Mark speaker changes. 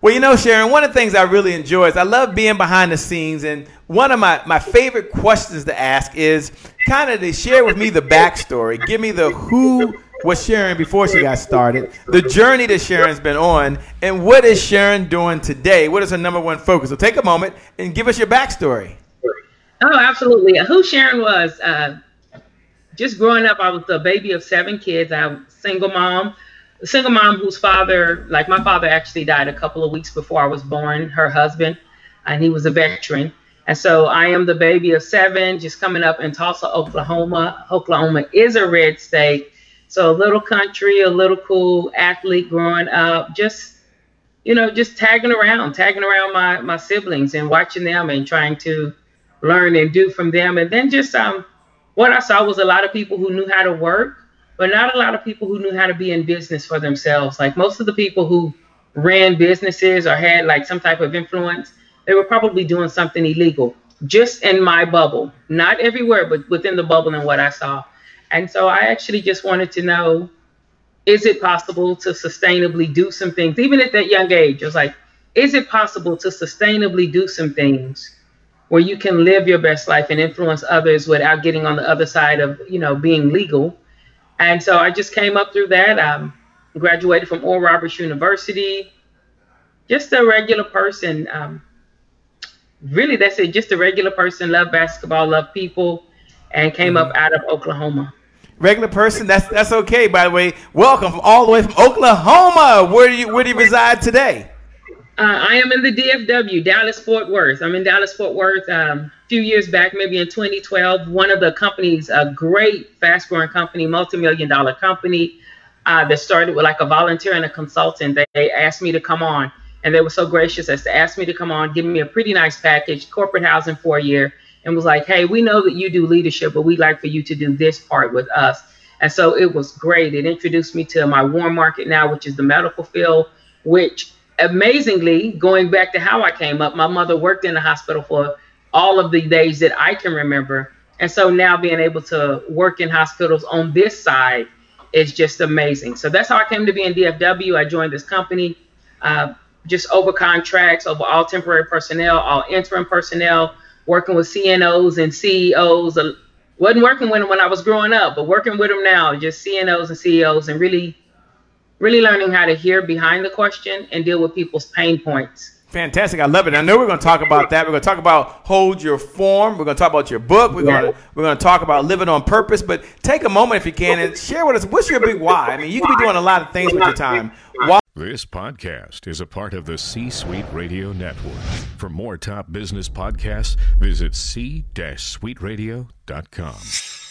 Speaker 1: Well, you know, Sharyn, one of the things I really enjoy is I love being behind the scenes. And one of my, my favorite questions to ask is kind of to share with me the backstory. Give me the who was Sharyn before she got started, the journey that Sharyn's been on, and what is Sharyn doing today? What is her number one focus? So take a moment and give us your backstory.
Speaker 2: Oh, absolutely. Who Sharyn was, uh, just growing up, I was the baby of seven kids. I'm a single mom a single mom whose father, like my father, actually died a couple of weeks before I was born. Her husband, and he was a veteran. And so I am the baby of seven, just coming up in Tulsa, Oklahoma. Oklahoma is a red state, so a little country, a little cool athlete growing up, just you know, just tagging around, tagging around my my siblings and watching them and trying to learn and do from them. And then just um, what I saw was a lot of people who knew how to work but not a lot of people who knew how to be in business for themselves. Like most of the people who ran businesses or had like some type of influence, they were probably doing something illegal. Just in my bubble, not everywhere, but within the bubble and what I saw. And so I actually just wanted to know is it possible to sustainably do some things, even at that young age? I was like, is it possible to sustainably do some things where you can live your best life and influence others without getting on the other side of, you know, being legal? And so I just came up through that. Um, graduated from Oral Roberts University. Just a regular person. Um, really, that's it. Just a regular person. Love basketball, love people, and came mm-hmm. up out of Oklahoma.
Speaker 1: Regular person. That's that's okay. By the way, welcome all the way from Oklahoma. Where do you where do you reside today?
Speaker 2: Uh, I am in the DFW, Dallas Fort Worth. I'm in Dallas Fort Worth. Um, few years back, maybe in 2012, one of the companies, a great fast growing company, multi million dollar company uh, that started with like a volunteer and a consultant, they asked me to come on. And they were so gracious as to ask me to come on, give me a pretty nice package, corporate housing for a year, and was like, hey, we know that you do leadership, but we'd like for you to do this part with us. And so it was great. It introduced me to my warm market now, which is the medical field, which amazingly, going back to how I came up, my mother worked in the hospital for all of the days that I can remember. And so now being able to work in hospitals on this side is just amazing. So that's how I came to be in DFW. I joined this company, uh, just over contracts, over all temporary personnel, all interim personnel, working with CNOs and CEOs. Uh, wasn't working with them when I was growing up, but working with them now, just CNOs and CEOs, and really, really learning how to hear behind the question and deal with people's pain points
Speaker 1: Fantastic. I love it. I know we're going to talk about that. We're going to talk about hold your form. We're going to talk about your book. We're going to we're going to talk about living on purpose. But take a moment if you can and share with us what's your big why. I mean, you could be doing a lot of things with your time. Why?
Speaker 3: This podcast is a part of the C Suite Radio Network. For more top business podcasts, visit c-suiteradio.com.